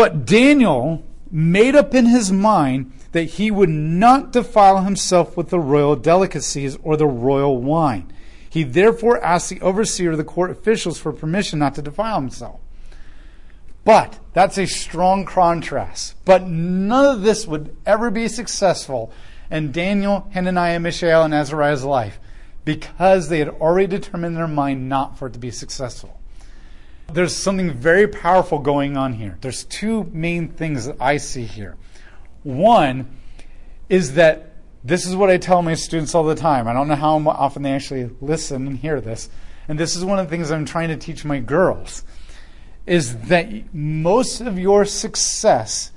But Daniel made up in his mind that he would not defile himself with the royal delicacies or the royal wine. He therefore asked the overseer of the court officials for permission not to defile himself. But that's a strong contrast. But none of this would ever be successful in Daniel, Hananiah, Mishael, and Azariah's life because they had already determined in their mind not for it to be successful. There's something very powerful going on here. There's two main things that I see here. One is that this is what I tell my students all the time. I don't know how often they actually listen and hear this. And this is one of the things I'm trying to teach my girls is that most of your success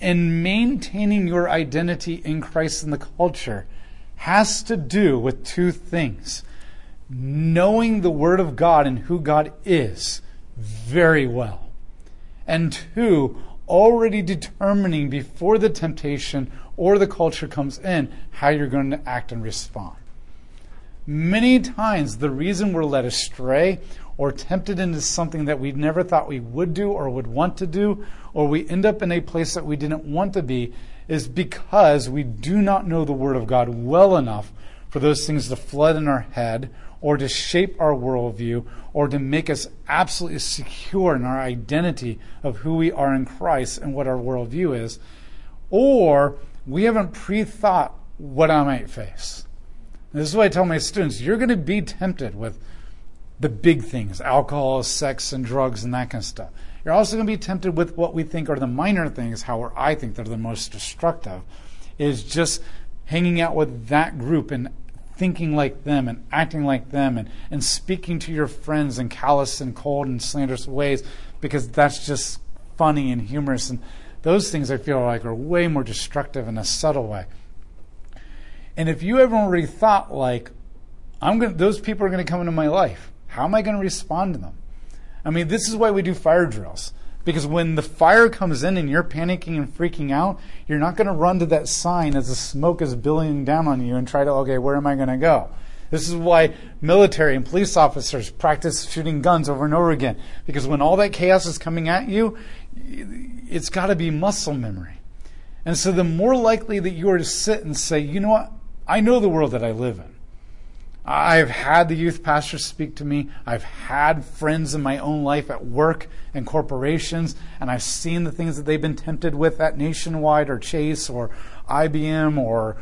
in maintaining your identity in Christ in the culture has to do with two things knowing the Word of God and who God is very well, and two, already determining before the temptation or the culture comes in how you're going to act and respond. Many times, the reason we're led astray or tempted into something that we never thought we would do or would want to do, or we end up in a place that we didn't want to be, is because we do not know the Word of God well enough for those things to flood in our head or to shape our worldview or to make us absolutely secure in our identity of who we are in Christ and what our worldview is, or we haven't pre thought what I might face. This is what I tell my students you're going to be tempted with the big things alcohol, sex, and drugs, and that kind of stuff. You're also going to be tempted with what we think are the minor things, however, I think they're the most destructive, is just hanging out with that group and thinking like them and acting like them and, and speaking to your friends in callous and cold and slanderous ways because that's just funny and humorous. And those things I feel like are way more destructive in a subtle way. And if you ever already thought like, I'm gonna those people are going to come into my life, how am I going to respond to them? I mean, this is why we do fire drills. Because when the fire comes in and you're panicking and freaking out, you're not going to run to that sign as the smoke is billowing down on you and try to, okay, where am I going to go? This is why military and police officers practice shooting guns over and over again. Because when all that chaos is coming at you, it's got to be muscle memory. And so the more likely that you are to sit and say, you know what? I know the world that I live in. I've had the youth pastors speak to me. I've had friends in my own life at work and corporations, and I've seen the things that they've been tempted with at Nationwide or Chase or IBM or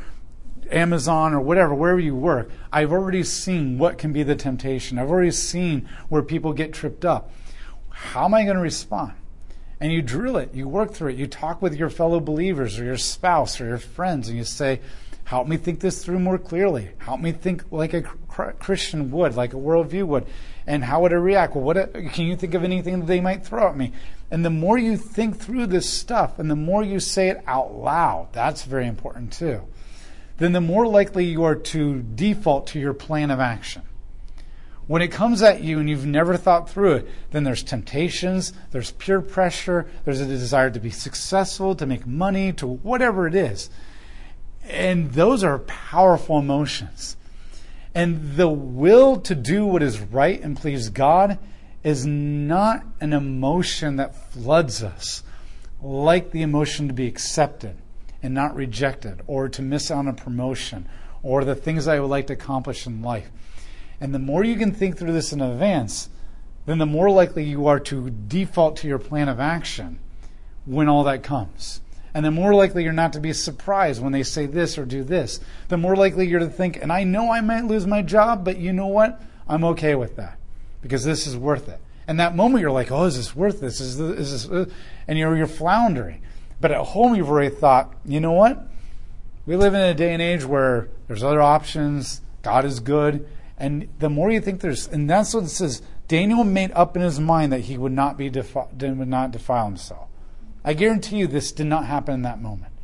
Amazon or whatever, wherever you work. I've already seen what can be the temptation. I've already seen where people get tripped up. How am I going to respond? And you drill it, you work through it, you talk with your fellow believers or your spouse or your friends, and you say, Help me think this through more clearly. Help me think like a Christian would, like a worldview would. And how would I react? Well, what can you think of anything that they might throw at me? And the more you think through this stuff, and the more you say it out loud, that's very important too. Then the more likely you are to default to your plan of action. When it comes at you and you've never thought through it, then there's temptations, there's peer pressure, there's a desire to be successful, to make money, to whatever it is. And those are powerful emotions. And the will to do what is right and please God is not an emotion that floods us like the emotion to be accepted and not rejected or to miss out on a promotion or the things I would like to accomplish in life. And the more you can think through this in advance, then the more likely you are to default to your plan of action when all that comes. And the more likely you're not to be surprised when they say this or do this. The more likely you're to think, and I know I might lose my job, but you know what? I'm okay with that because this is worth it. And that moment you're like, oh, is this worth this? Is this, is this uh, and you're, you're floundering. But at home you've already thought, you know what? We live in a day and age where there's other options. God is good. And the more you think there's, and that's what it says. Daniel made up in his mind that he would not be defi- would not defile himself. I guarantee you this did not happen in that moment.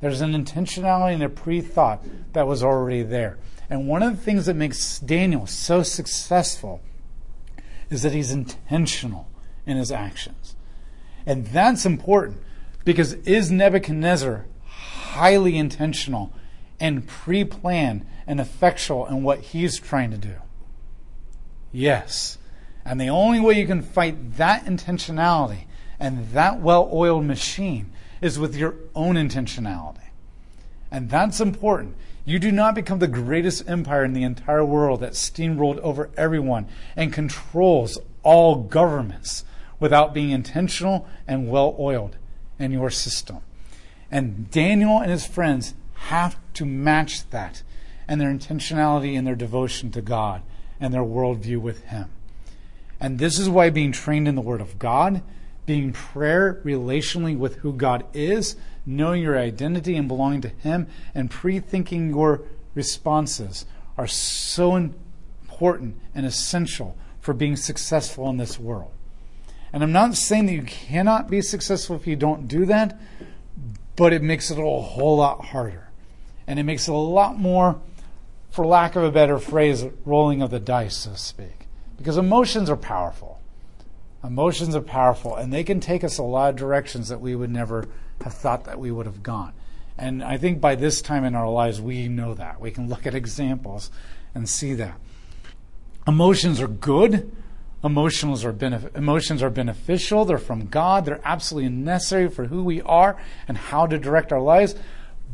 There's an intentionality and a pre thought that was already there. And one of the things that makes Daniel so successful is that he's intentional in his actions. And that's important because is Nebuchadnezzar highly intentional and pre planned and effectual in what he's trying to do? Yes. And the only way you can fight that intentionality And that well oiled machine is with your own intentionality. And that's important. You do not become the greatest empire in the entire world that steamrolled over everyone and controls all governments without being intentional and well oiled in your system. And Daniel and his friends have to match that and their intentionality and their devotion to God and their worldview with Him. And this is why being trained in the Word of God, being prayer relationally with who God is, knowing your identity and belonging to Him, and pre thinking your responses are so important and essential for being successful in this world. And I'm not saying that you cannot be successful if you don't do that, but it makes it a whole lot harder. And it makes it a lot more, for lack of a better phrase, rolling of the dice, so to speak. Because emotions are powerful. Emotions are powerful, and they can take us a lot of directions that we would never have thought that we would have gone. And I think by this time in our lives, we know that. We can look at examples and see that. Emotions are good. Emotions are, benef- emotions are beneficial. They're from God. They're absolutely necessary for who we are and how to direct our lives.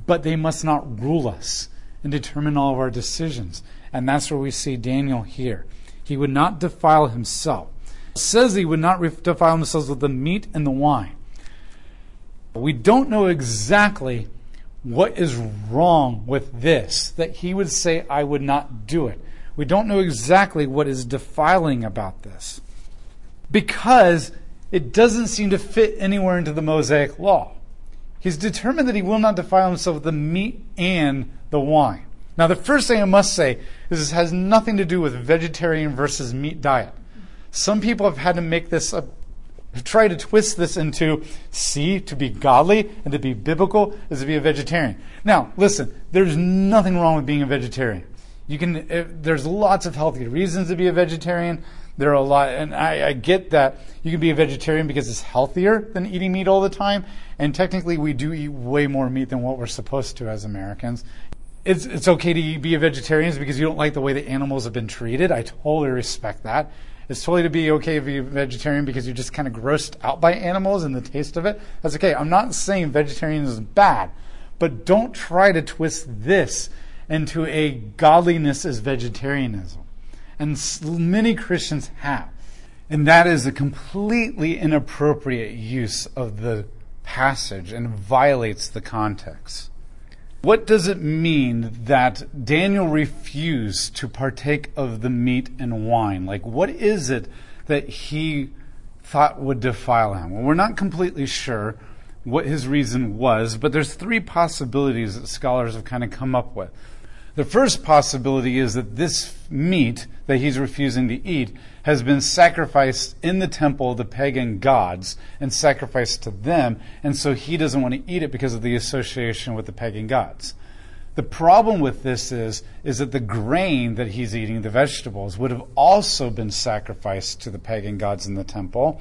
But they must not rule us and determine all of our decisions. And that's where we see Daniel here. He would not defile himself. Says he would not defile himself with the meat and the wine. We don't know exactly what is wrong with this, that he would say, I would not do it. We don't know exactly what is defiling about this because it doesn't seem to fit anywhere into the Mosaic law. He's determined that he will not defile himself with the meat and the wine. Now, the first thing I must say is this has nothing to do with vegetarian versus meat diet. Some people have had to make this a try to twist this into see to be godly and to be biblical is to be a vegetarian. Now, listen, there's nothing wrong with being a vegetarian. You can. If, eh, there's lots of healthy reasons to be a vegetarian. There are a lot, and I, I get that you can be a vegetarian because it's healthier than eating meat all the time. And technically, we do eat way more meat than what we're supposed to as Americans. It's it's okay to be a vegetarian because you don't like the way the animals have been treated. I totally respect that. It's totally to be okay be a vegetarian because you're just kind of grossed out by animals and the taste of it. That's okay. I'm not saying vegetarianism is bad, but don't try to twist this into a godliness as vegetarianism. And many Christians have. And that is a completely inappropriate use of the passage and violates the context. What does it mean that Daniel refused to partake of the meat and wine? Like, what is it that he thought would defile him? Well, we're not completely sure what his reason was, but there's three possibilities that scholars have kind of come up with. The first possibility is that this meat that he's refusing to eat has been sacrificed in the temple of the pagan gods and sacrificed to them, and so he doesn't want to eat it because of the association with the pagan gods. The problem with this is, is that the grain that he's eating, the vegetables, would have also been sacrificed to the pagan gods in the temple,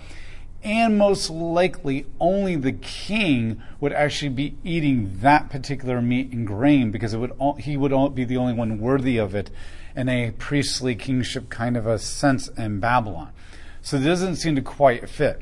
and most likely only the king would actually be eating that particular meat and grain because it would he would be the only one worthy of it in a priestly kingship kind of a sense in Babylon. So it doesn't seem to quite fit.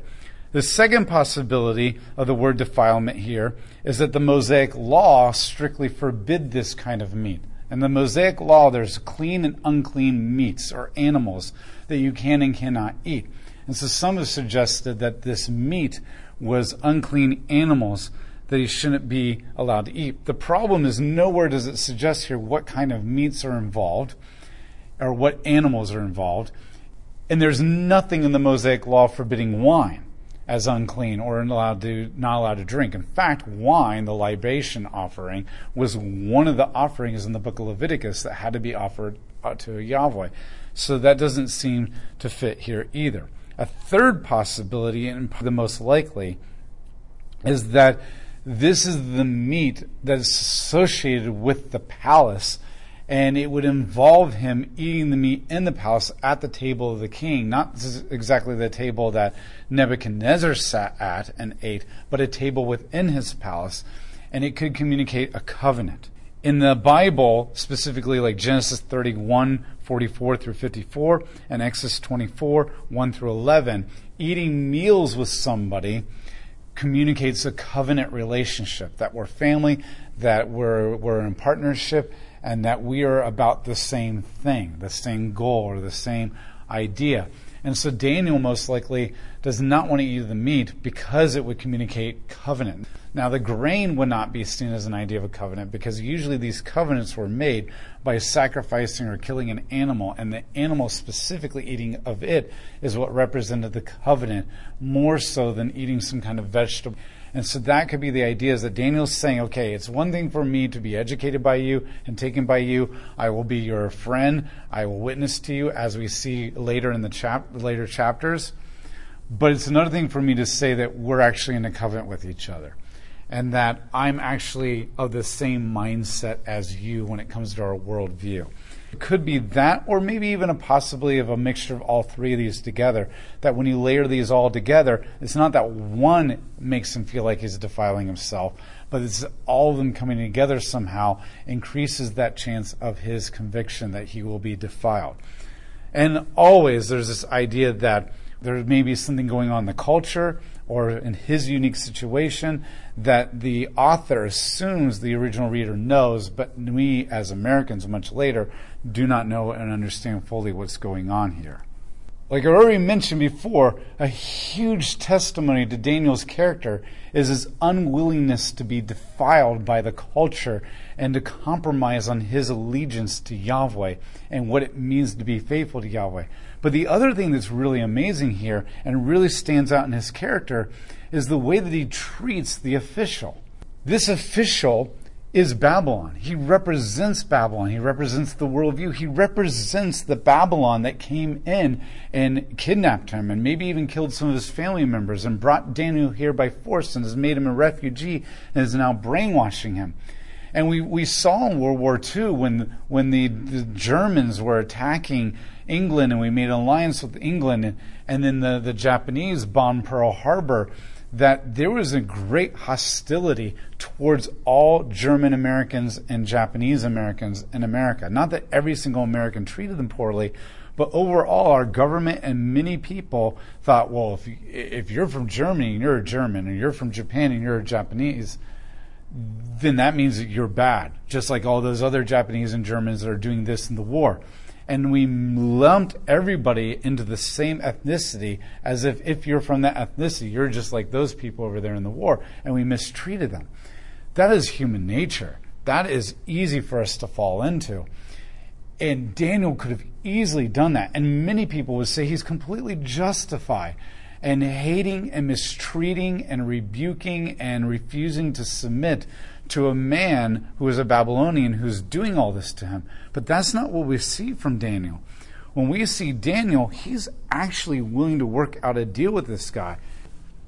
The second possibility of the word defilement here is that the Mosaic law strictly forbid this kind of meat. In the Mosaic law, there's clean and unclean meats or animals that you can and cannot eat. And so some have suggested that this meat was unclean animals that he shouldn't be allowed to eat. The problem is nowhere does it suggest here what kind of meats are involved or what animals are involved. And there's nothing in the Mosaic law forbidding wine as unclean or allowed to, not allowed to drink. In fact, wine, the libation offering, was one of the offerings in the book of Leviticus that had to be offered uh, to Yahweh. So that doesn't seem to fit here either. A third possibility, and the most likely, is that this is the meat that is associated with the palace, and it would involve him eating the meat in the palace at the table of the king, not exactly the table that Nebuchadnezzar sat at and ate, but a table within his palace, and it could communicate a covenant. In the Bible, specifically like Genesis 31, 44 through 54, and Exodus 24, 1 through 11, eating meals with somebody communicates a covenant relationship that we're family, that we're, we're in partnership, and that we are about the same thing, the same goal, or the same idea. And so Daniel most likely does not want to eat the meat because it would communicate covenant. Now, the grain would not be seen as an idea of a covenant because usually these covenants were made by sacrificing or killing an animal, and the animal specifically eating of it is what represented the covenant more so than eating some kind of vegetable. And so that could be the idea is that Daniel's saying, okay, it's one thing for me to be educated by you and taken by you. I will be your friend. I will witness to you as we see later in the chap- later chapters. But it's another thing for me to say that we're actually in a covenant with each other and that I'm actually of the same mindset as you when it comes to our worldview. It could be that, or maybe even a possibly of a mixture of all three of these together. That when you layer these all together, it's not that one makes him feel like he's defiling himself, but it's all of them coming together somehow increases that chance of his conviction that he will be defiled. And always there's this idea that there may be something going on in the culture or in his unique situation that the author assumes the original reader knows, but we as Americans much later do not know and understand fully what's going on here. Like I already mentioned before, a huge testimony to Daniel's character is his unwillingness to be defiled by the culture and to compromise on his allegiance to Yahweh and what it means to be faithful to Yahweh. But the other thing that's really amazing here and really stands out in his character is the way that he treats the official. This official is Babylon. He represents Babylon. He represents the worldview. He represents the Babylon that came in and kidnapped him and maybe even killed some of his family members and brought Daniel here by force and has made him a refugee and is now brainwashing him. And we, we saw in World War II when, when the, the Germans were attacking England and we made an alliance with England and, and then the, the Japanese bombed Pearl Harbor that there was a great hostility towards all German Americans and Japanese Americans in America. Not that every single American treated them poorly, but overall, our government and many people thought, well, if, if you're from Germany and you're a German, and you're from Japan and you're a Japanese, then that means that you're bad, just like all those other Japanese and Germans that are doing this in the war and we lumped everybody into the same ethnicity as if if you're from that ethnicity, you're just like those people over there in the war, and we mistreated them. That is human nature. That is easy for us to fall into. And Daniel could have easily done that. And many people would say he's completely justified in hating and mistreating and rebuking and refusing to submit to a man who is a Babylonian who's doing all this to him. But that's not what we see from Daniel. When we see Daniel, he's actually willing to work out a deal with this guy.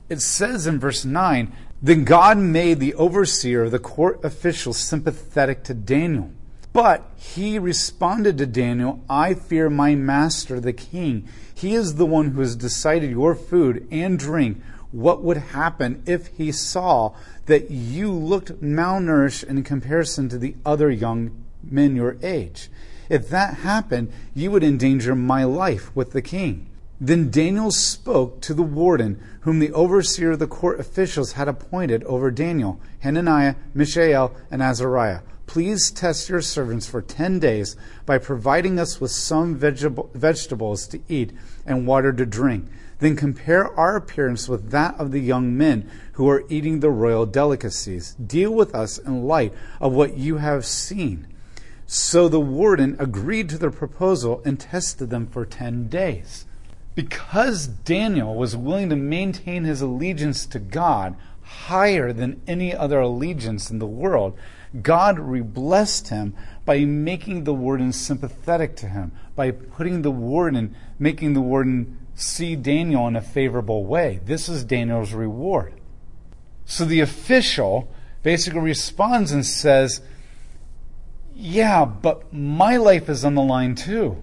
It says in verse 9 Then God made the overseer of the court officials sympathetic to Daniel. But he responded to Daniel, I fear my master, the king. He is the one who has decided your food and drink what would happen if he saw that you looked malnourished in comparison to the other young men your age. If that happened, you would endanger my life with the king. Then Daniel spoke to the warden, whom the overseer of the court officials had appointed over Daniel, Hananiah, Mishael, and Azariah. Please test your servants for ten days by providing us with some vegetables to eat and water to drink then compare our appearance with that of the young men who are eating the royal delicacies. Deal with us in light of what you have seen. So the warden agreed to their proposal and tested them for 10 days. Because Daniel was willing to maintain his allegiance to God higher than any other allegiance in the world, God re-blessed him by making the warden sympathetic to him, by putting the warden, making the warden see Daniel in a favorable way. This is Daniel's reward. So the official basically responds and says, Yeah, but my life is on the line too.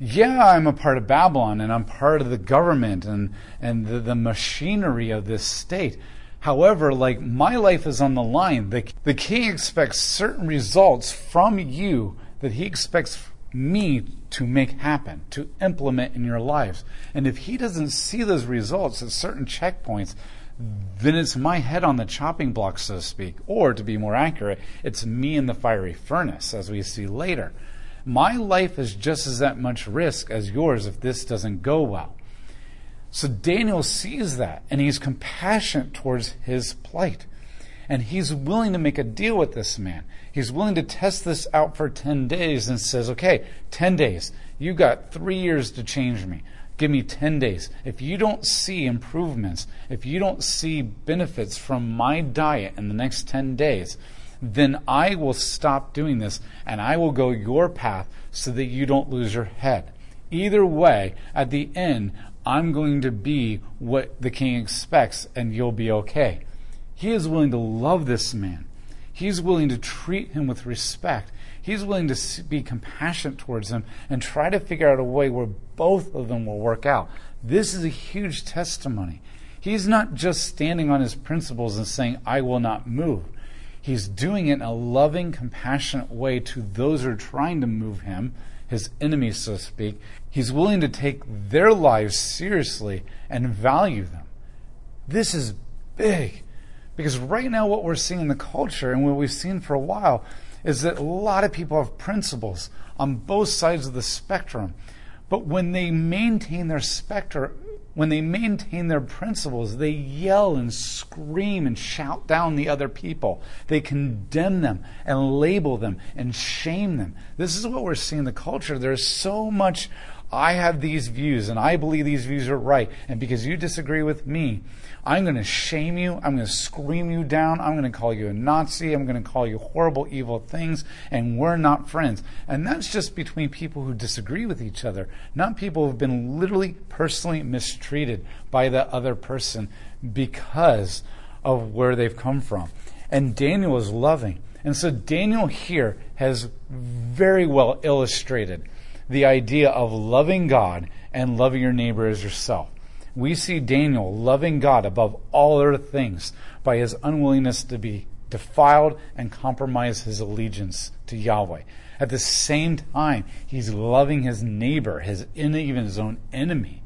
Yeah, I'm a part of Babylon and I'm part of the government and, and the, the machinery of this state. However, like my life is on the line. The, the king expects certain results from you that he expects me to make happen, to implement in your lives. And if he doesn't see those results at certain checkpoints, then it's my head on the chopping block, so to speak. Or, to be more accurate, it's me in the fiery furnace, as we see later. My life is just as that much risk as yours if this doesn't go well. So Daniel sees that, and he's compassionate towards his plight. And he's willing to make a deal with this man. He's willing to test this out for 10 days and says, okay, 10 days. You got three years to change me. Give me 10 days. If you don't see improvements, if you don't see benefits from my diet in the next 10 days, then I will stop doing this and I will go your path so that you don't lose your head. Either way, at the end, I'm going to be what the king expects and you'll be okay. He is willing to love this man. He's willing to treat him with respect. He's willing to be compassionate towards him and try to figure out a way where both of them will work out. This is a huge testimony. He's not just standing on his principles and saying, I will not move. He's doing it in a loving, compassionate way to those who are trying to move him, his enemies, so to speak. He's willing to take their lives seriously and value them. This is big. Because right now, what we're seeing in the culture and what we've seen for a while is that a lot of people have principles on both sides of the spectrum. But when they maintain their spectrum, when they maintain their principles, they yell and scream and shout down the other people. They condemn them and label them and shame them. This is what we're seeing in the culture. There's so much, I have these views and I believe these views are right. And because you disagree with me, I'm going to shame you. I'm going to scream you down. I'm going to call you a Nazi. I'm going to call you horrible, evil things. And we're not friends. And that's just between people who disagree with each other, not people who've been literally personally mistreated by the other person because of where they've come from. And Daniel is loving. And so Daniel here has very well illustrated the idea of loving God and loving your neighbor as yourself we see Daniel loving God above all other things by his unwillingness to be defiled and compromise his allegiance to Yahweh. At the same time, he's loving his neighbor, his even his own enemy,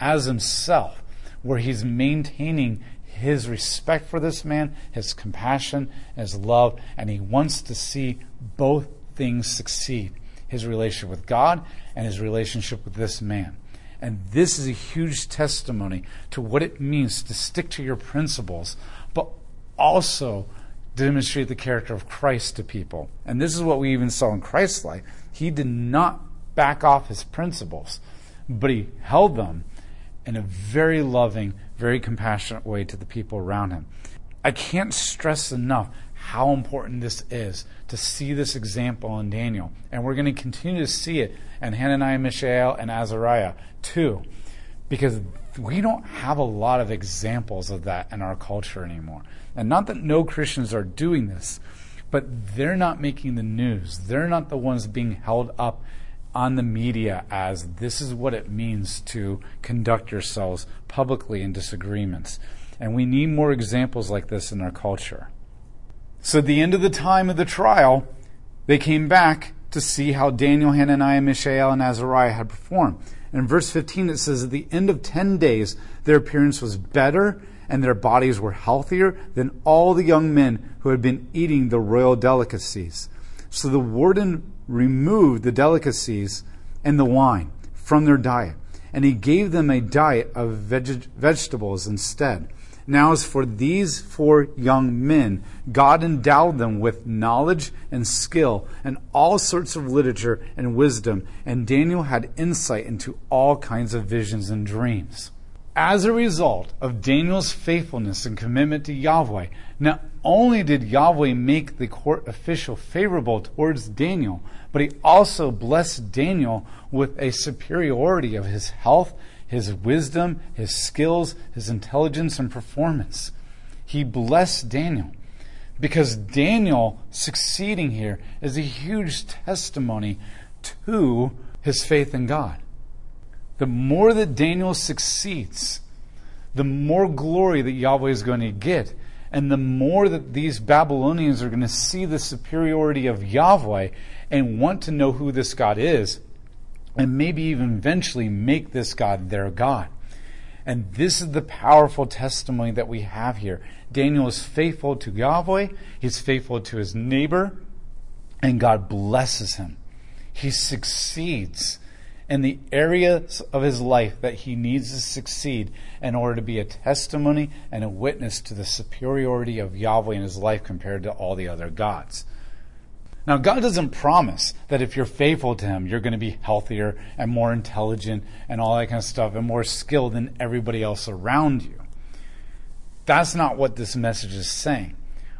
as himself, where he's maintaining his respect for this man, his compassion, his love, and he wants to see both things succeed his relationship with God and his relationship with this man. And this is a huge testimony to what it means to stick to your principles, but also demonstrate the character of Christ to people. And this is what we even saw in Christ's life. He did not back off his principles, but he held them in a very loving, very compassionate way to the people around him. I can't stress enough how important this is to see this example in Daniel. And we're going to continue to see it in Hananiah, Mishael, and Azariah too, because we don't have a lot of examples of that in our culture anymore. And not that no Christians are doing this, but they're not making the news. They're not the ones being held up on the media as this is what it means to conduct yourselves publicly in disagreements. And we need more examples like this in our culture. So at the end of the time of the trial, they came back to see how Daniel, Hananiah, Mishael, and Azariah had performed. In verse 15 it says, At the end of 10 days, their appearance was better and their bodies were healthier than all the young men who had been eating the royal delicacies. So the warden removed the delicacies and the wine from their diet, and he gave them a diet of veg- vegetables instead. Now, as for these four young men, God endowed them with knowledge and skill and all sorts of literature and wisdom, and Daniel had insight into all kinds of visions and dreams. As a result of Daniel's faithfulness and commitment to Yahweh, not only did Yahweh make the court official favorable towards Daniel, but he also blessed Daniel with a superiority of his health his wisdom, his skills, his intelligence, and performance. He blessed Daniel because Daniel succeeding here is a huge testimony to his faith in God. The more that Daniel succeeds, the more glory that Yahweh is going to get. And the more that these Babylonians are going to see the superiority of Yahweh and want to know who this God is, and maybe even eventually make this God their God. And this is the powerful testimony that we have here. Daniel is faithful to Yahweh, he's faithful to his neighbor, and God blesses him. He succeeds in the areas of his life that he needs to succeed in order to be a testimony and a witness to the superiority of Yahweh in his life compared to all the other gods. Now, God doesn't promise that if you're faithful to Him, you're going to be healthier and more intelligent and all that kind of stuff and more skilled than everybody else around you. That's not what this message is saying.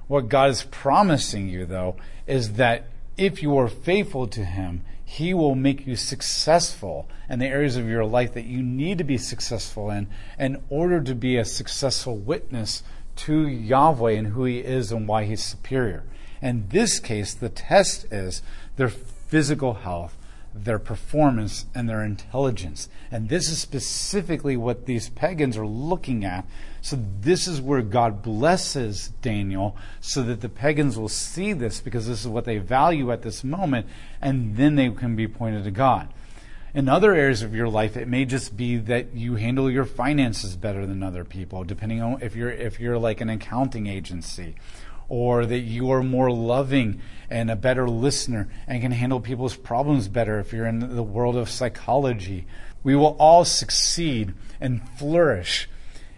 What God is promising you, though, is that if you are faithful to Him, He will make you successful in the areas of your life that you need to be successful in in order to be a successful witness to Yahweh and who He is and why He's superior. In this case, the test is their physical health, their performance, and their intelligence. And this is specifically what these pagans are looking at. So, this is where God blesses Daniel so that the pagans will see this because this is what they value at this moment, and then they can be pointed to God. In other areas of your life, it may just be that you handle your finances better than other people, depending on if you're if you're like an accounting agency or that you are more loving and a better listener and can handle people's problems better if you're in the world of psychology. We will all succeed and flourish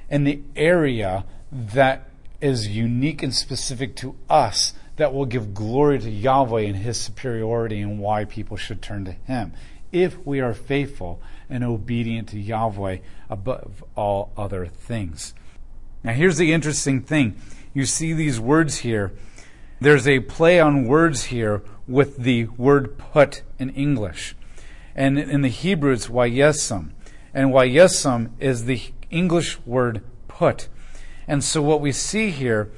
in the area that is unique and specific to us that will give glory to Yahweh and His superiority and why people should turn to Him if we are faithful and obedient to Yahweh above all other things. Now, here's the interesting thing you see these words here. There's a play on words here with the word put in English. And in the Hebrew, it's wayesam. And wayesam is the English word put. And so what we see here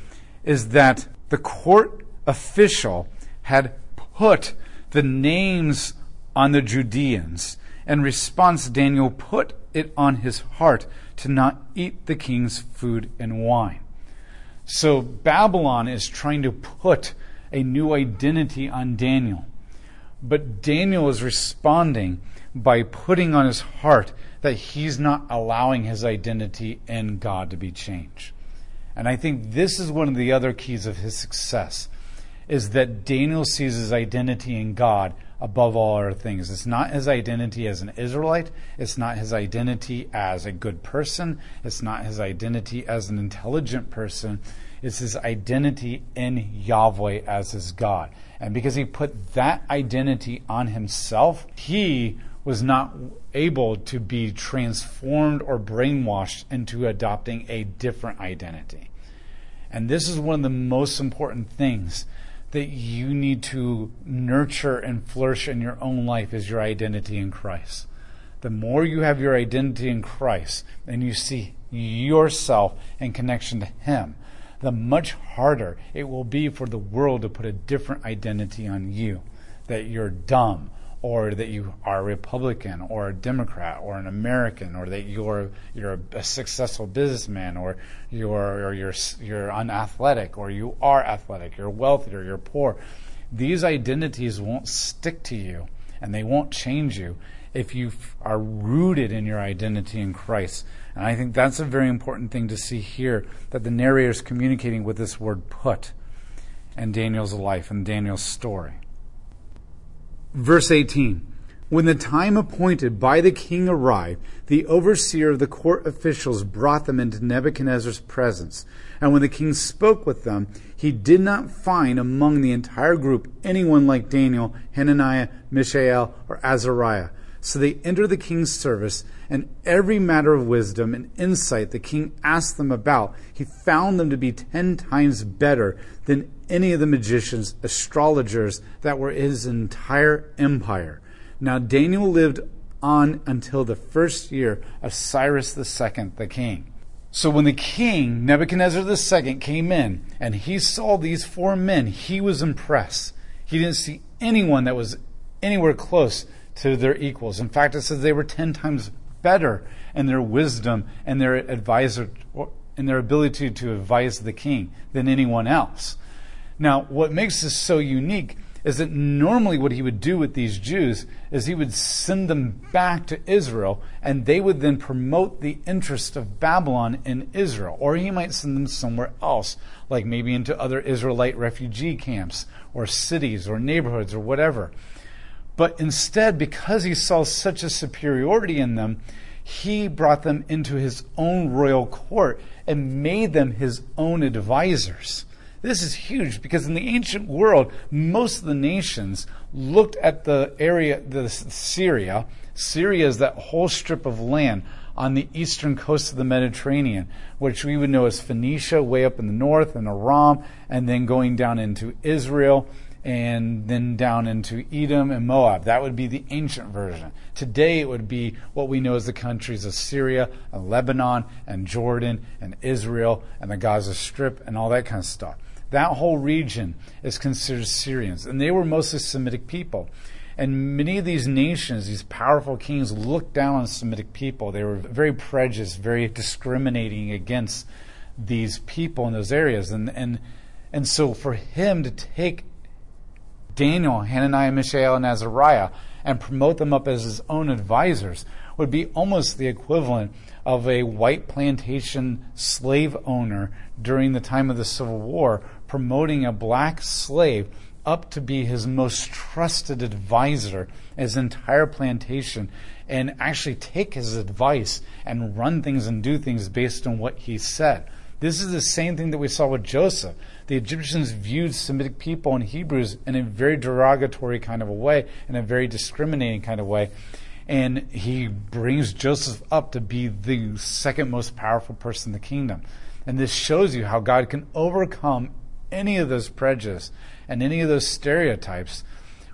is that the court official had put the names on the Judeans. In response, Daniel put it on his heart to not eat the king's food and wine. So Babylon is trying to put a new identity on Daniel. But Daniel is responding by putting on his heart that he's not allowing his identity in God to be changed. And I think this is one of the other keys of his success is that Daniel sees his identity in God above all other things. It's not his identity as an Israelite. It's not his identity as a good person. It's not his identity as an intelligent person. It's his identity in Yahweh as his God. And because he put that identity on himself, he was not able to be transformed or brainwashed into adopting a different identity. And this is one of the most important things that you need to nurture and flourish in your own life is your identity in Christ. The more you have your identity in Christ and you see yourself in connection to Him, the much harder it will be for the world to put a different identity on you. That you're dumb, or that you are a Republican or a Democrat or an American or that you're you're a successful businessman or you're or you're you're unathletic or you are athletic, you're wealthy or you're poor. These identities won't stick to you and they won't change you if you are rooted in your identity in Christ. And I think that's a very important thing to see here that the narrator is communicating with this word put in Daniel's life and Daniel's story. Verse 18 When the time appointed by the king arrived, the overseer of the court officials brought them into Nebuchadnezzar's presence. And when the king spoke with them, he did not find among the entire group anyone like Daniel, Hananiah, Mishael, or Azariah. So they entered the king's service, and every matter of wisdom and insight the king asked them about, he found them to be ten times better than any of the magicians, astrologers that were his entire empire. Now Daniel lived on until the first year of Cyrus II, the king. So when the king, Nebuchadnezzar II, came in and he saw these four men, he was impressed. He didn't see anyone that was anywhere close to their equals. In fact, it says they were 10 times better in their wisdom and their advisor in their ability to advise the king than anyone else. Now, what makes this so unique is that normally what he would do with these Jews is he would send them back to Israel and they would then promote the interest of Babylon in Israel. Or he might send them somewhere else, like maybe into other Israelite refugee camps or cities or neighborhoods or whatever. But instead, because he saw such a superiority in them, he brought them into his own royal court and made them his own advisors. This is huge because in the ancient world, most of the nations looked at the area, the Syria. Syria is that whole strip of land on the eastern coast of the Mediterranean, which we would know as Phoenicia, way up in the north, and Aram, and then going down into Israel, and then down into Edom and Moab. That would be the ancient version. Today, it would be what we know as the countries of Syria and Lebanon and Jordan and Israel and the Gaza Strip and all that kind of stuff. That whole region is considered Syrians, and they were mostly Semitic people. And many of these nations, these powerful kings, looked down on Semitic people. They were very prejudiced, very discriminating against these people in those areas. And, and, and so for him to take Daniel, Hananiah, Mishael, and Azariah and promote them up as his own advisors would be almost the equivalent of a white plantation slave owner during the time of the Civil War promoting a black slave up to be his most trusted advisor, his entire plantation, and actually take his advice and run things and do things based on what he said. This is the same thing that we saw with Joseph. The Egyptians viewed Semitic people and Hebrews in a very derogatory kind of a way, in a very discriminating kind of way. And he brings Joseph up to be the second most powerful person in the kingdom. And this shows you how God can overcome any of those prejudices and any of those stereotypes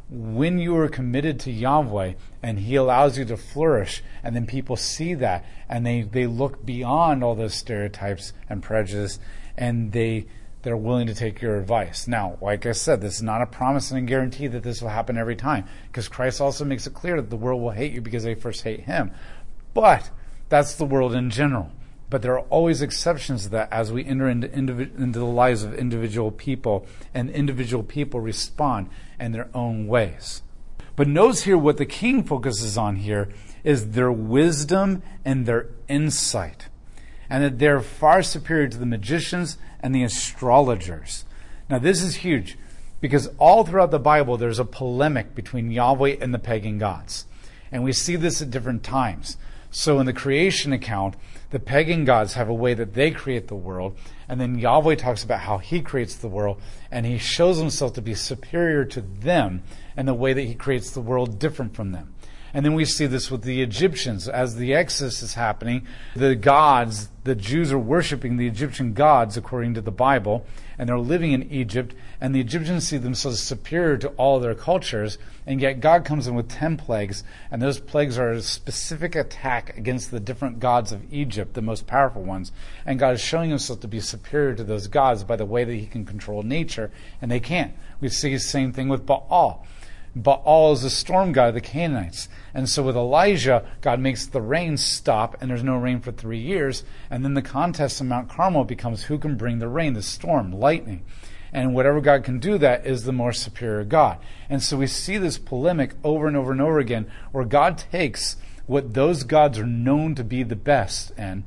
when you are committed to Yahweh and He allows you to flourish, and then people see that and they, they look beyond all those stereotypes and prejudice and they they're willing to take your advice. Now, like I said, this is not a promise and a guarantee that this will happen every time, because Christ also makes it clear that the world will hate you because they first hate Him. But that's the world in general. But there are always exceptions to that as we enter into, into the lives of individual people, and individual people respond in their own ways. But notice here what the king focuses on here is their wisdom and their insight, and that they're far superior to the magicians and the astrologers. Now, this is huge because all throughout the Bible there's a polemic between Yahweh and the pagan gods. And we see this at different times. So in the creation account, the pagan gods have a way that they create the world, and then Yahweh talks about how he creates the world, and he shows himself to be superior to them and the way that he creates the world different from them. And then we see this with the Egyptians. As the Exodus is happening, the gods, the Jews are worshiping the Egyptian gods according to the Bible, and they're living in Egypt, and the Egyptians see themselves superior to all their cultures, and yet God comes in with ten plagues, and those plagues are a specific attack against the different gods of Egypt, the most powerful ones. And God is showing himself to be superior to those gods by the way that he can control nature, and they can't. We see the same thing with Baal. Baal is the storm god of the Canaanites. And so with Elijah, God makes the rain stop and there's no rain for three years. And then the contest on Mount Carmel becomes who can bring the rain, the storm, lightning. And whatever God can do that is the more superior God. And so we see this polemic over and over and over again where God takes what those gods are known to be the best in,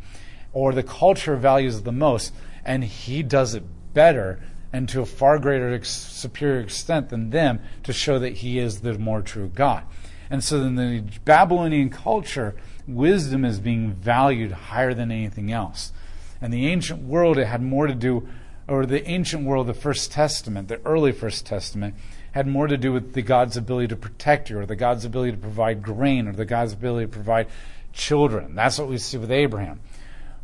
or the culture values the most, and he does it better and to a far greater ex- superior extent than them to show that he is the more true God. And so in the Babylonian culture, wisdom is being valued higher than anything else. And the ancient world, it had more to do, or the ancient world, the First Testament, the early First Testament, had more to do with the God's ability to protect you, or the God's ability to provide grain, or the God's ability to provide children. That's what we see with Abraham.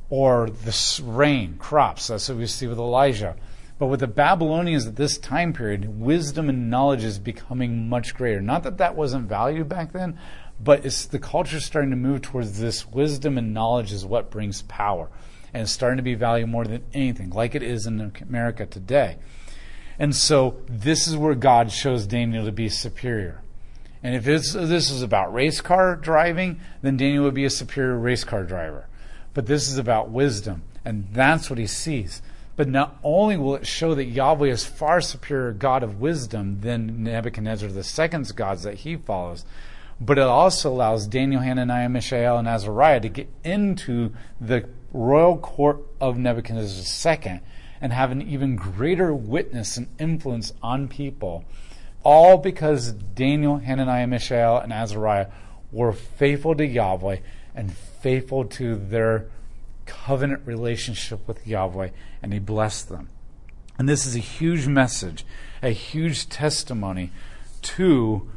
Or the rain, crops. That's what we see with Elijah. But with the Babylonians at this time period, wisdom and knowledge is becoming much greater. Not that that wasn't valued back then, but it's the culture starting to move towards this wisdom and knowledge is what brings power. And it's starting to be valued more than anything, like it is in America today. And so this is where God shows Daniel to be superior. And if this is about race car driving, then Daniel would be a superior race car driver. But this is about wisdom, and that's what he sees But not only will it show that Yahweh is far superior God of wisdom than Nebuchadnezzar II's gods that he follows, but it also allows Daniel, Hananiah, Mishael, and Azariah to get into the royal court of Nebuchadnezzar II and have an even greater witness and influence on people. All because Daniel, Hananiah, Mishael, and Azariah were faithful to Yahweh and faithful to their covenant relationship with Yahweh, and He blessed them. And this is a huge message, a huge testimony to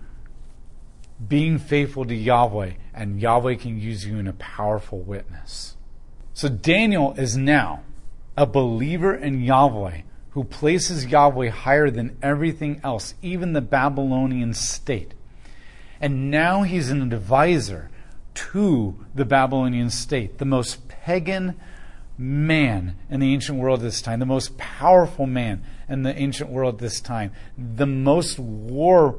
being faithful to Yahweh, and Yahweh can use you in a powerful witness. So Daniel is now a believer in Yahweh who places Yahweh higher than everything else, even the Babylonian state. And now he's an advisor to the Babylonian state, the most pagan man in the ancient world at this time, the most powerful man in the ancient world at this time, the most war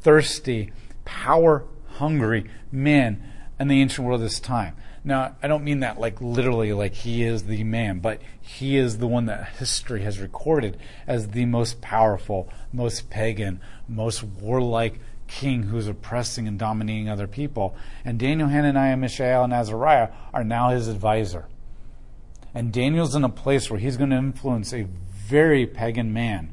thirsty, power hungry man in the ancient world at this time. Now, I don't mean that like literally, like he is the man, but he is the one that history has recorded as the most powerful, most pagan, most warlike king who's oppressing and dominating other people. And Daniel, Hananiah, Mishael, and Azariah are now his advisor. And Daniel's in a place where he's going to influence a very pagan man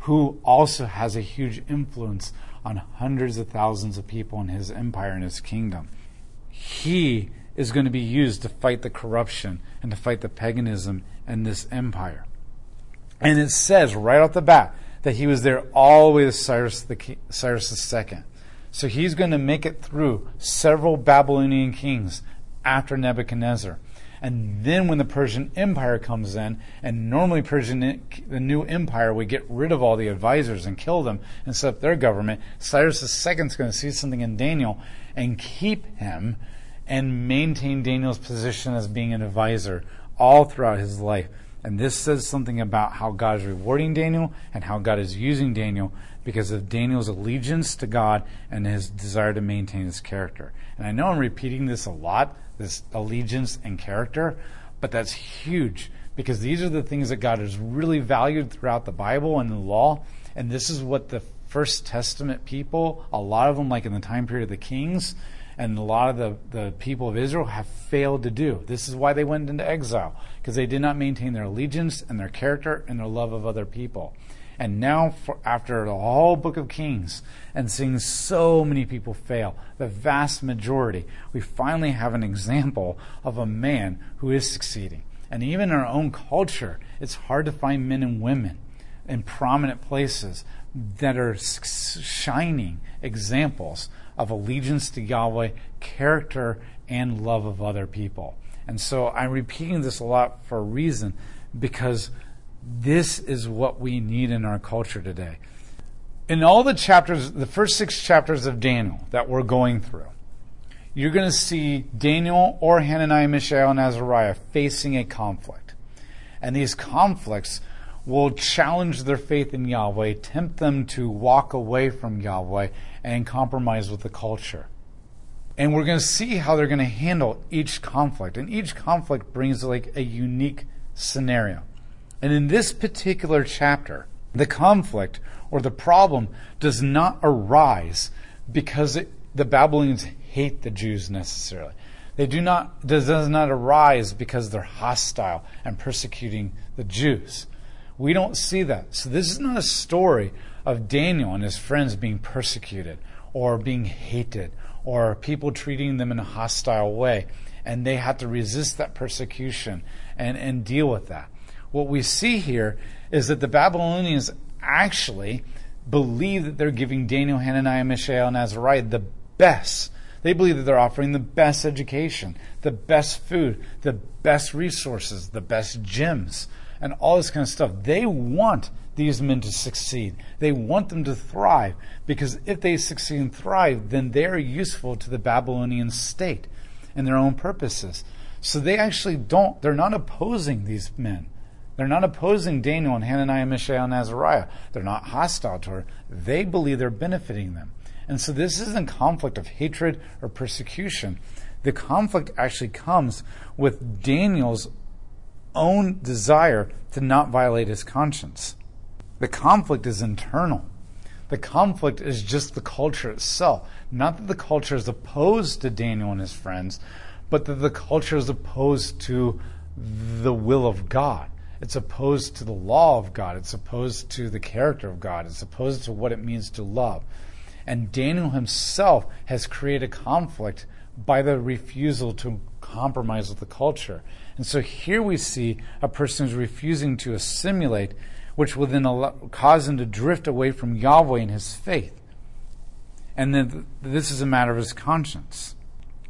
who also has a huge influence on hundreds of thousands of people in his empire and his kingdom. He is going to be used to fight the corruption and to fight the paganism in this empire. And it says right off the bat that he was there all the Cyrus, the, Cyrus II. So he's going to make it through several Babylonian kings after Nebuchadnezzar. And then when the Persian Empire comes in, and normally Persian, the new empire would get rid of all the advisors and kill them and set up their government, Cyrus II is going to see something in Daniel and keep him and maintain Daniel's position as being an advisor all throughout his life. And this says something about how God is rewarding Daniel and how God is using Daniel because of Daniel's allegiance to God and his desire to maintain his character. And I know I'm repeating this a lot, this allegiance and character, but that's huge because these are the things that God has really valued throughout the Bible and the law. And this is what the First Testament people, a lot of them, like in the time period of the kings, and a lot of the, the people of Israel have failed to do. This is why they went into exile, because they did not maintain their allegiance and their character and their love of other people. And now, for, after the whole book of Kings and seeing so many people fail, the vast majority, we finally have an example of a man who is succeeding. And even in our own culture, it's hard to find men and women in prominent places that are shining examples of allegiance to Yahweh, character, and love of other people. And so I'm repeating this a lot for a reason because this is what we need in our culture today. In all the chapters, the first six chapters of Daniel that we're going through, you're going to see Daniel or Hananiah, Mishael, and Azariah facing a conflict. And these conflicts will challenge their faith in Yahweh, tempt them to walk away from Yahweh, and compromise with the culture. And we're going to see how they're going to handle each conflict. And each conflict brings like a unique scenario. And in this particular chapter, the conflict or the problem does not arise because it, the Babylonians hate the Jews necessarily. They do not does not arise because they're hostile and persecuting the Jews. We don't see that. So this is not a story of Daniel and his friends being persecuted or being hated or people treating them in a hostile way. And they had to resist that persecution and, and deal with that. What we see here is that the Babylonians actually believe that they're giving Daniel, Hananiah, Mishael, and Azariah the best. They believe that they're offering the best education, the best food, the best resources, the best gyms, and all this kind of stuff. They want these men to succeed. They want them to thrive because if they succeed and thrive, then they are useful to the Babylonian state and their own purposes. So they actually don't, they're not opposing these men. They're not opposing Daniel and Hananiah, Mishael, and Azariah. They're not hostile to her. They believe they're benefiting them. And so this isn't conflict of hatred or persecution. The conflict actually comes with Daniel's own desire to not violate his conscience. The conflict is internal. The conflict is just the culture itself. Not that the culture is opposed to Daniel and his friends, but that the culture is opposed to the will of God. It's opposed to the law of God. It's opposed to the character of God. It's opposed to what it means to love. And Daniel himself has created conflict by the refusal to compromise with the culture. And so here we see a person who's refusing to assimilate, which will then allow, cause him to drift away from Yahweh and his faith. And then this is a matter of his conscience.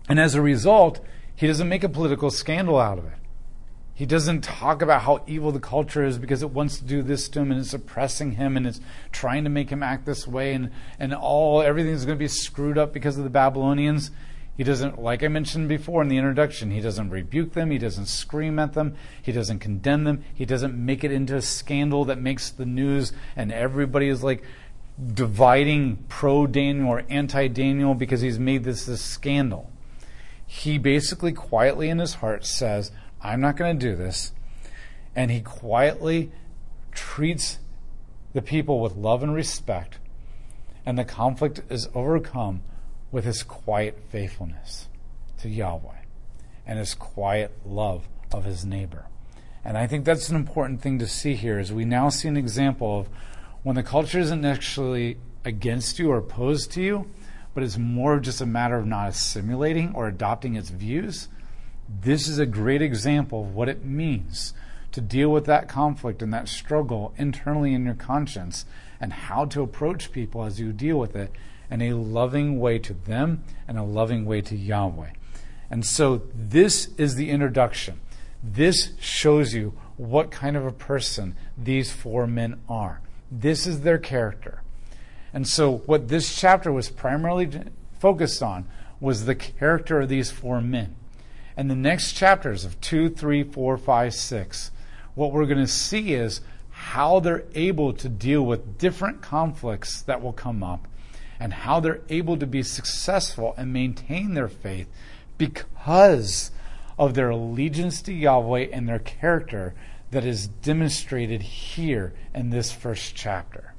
And as a result, he doesn't make a political scandal out of it. He doesn't talk about how evil the culture is because it wants to do this to him and it's oppressing him and it's trying to make him act this way and, and all everything's going to be screwed up because of the Babylonians. He doesn't, like I mentioned before in the introduction, he doesn't rebuke them, he doesn't scream at them, he doesn't condemn them, he doesn't make it into a scandal that makes the news and everybody is like dividing pro Daniel or anti Daniel because he's made this this scandal. He basically quietly in his heart says, I'm not going to do this. And he quietly treats the people with love and respect. And the conflict is overcome with his quiet faithfulness to Yahweh and his quiet love of his neighbor. And I think that's an important thing to see here is we now see an example of when the culture isn't actually against you or opposed to you, but it's more just a matter of not assimilating or adopting its views this is a great example of what it means to deal with that conflict and that struggle internally in your conscience and how to approach people as you deal with it in a loving way to them and a loving way to Yahweh. And so this is the introduction. This shows you what kind of a person these four men are. This is their character. And so what this chapter was primarily focused on was the character of these four men. And the next chapters of 2, 3, 4, 5, 6, what we're going to see is how they're able to deal with different conflicts that will come up and how they're able to be successful and maintain their faith because of their allegiance to Yahweh and their character that is demonstrated here in this first chapter.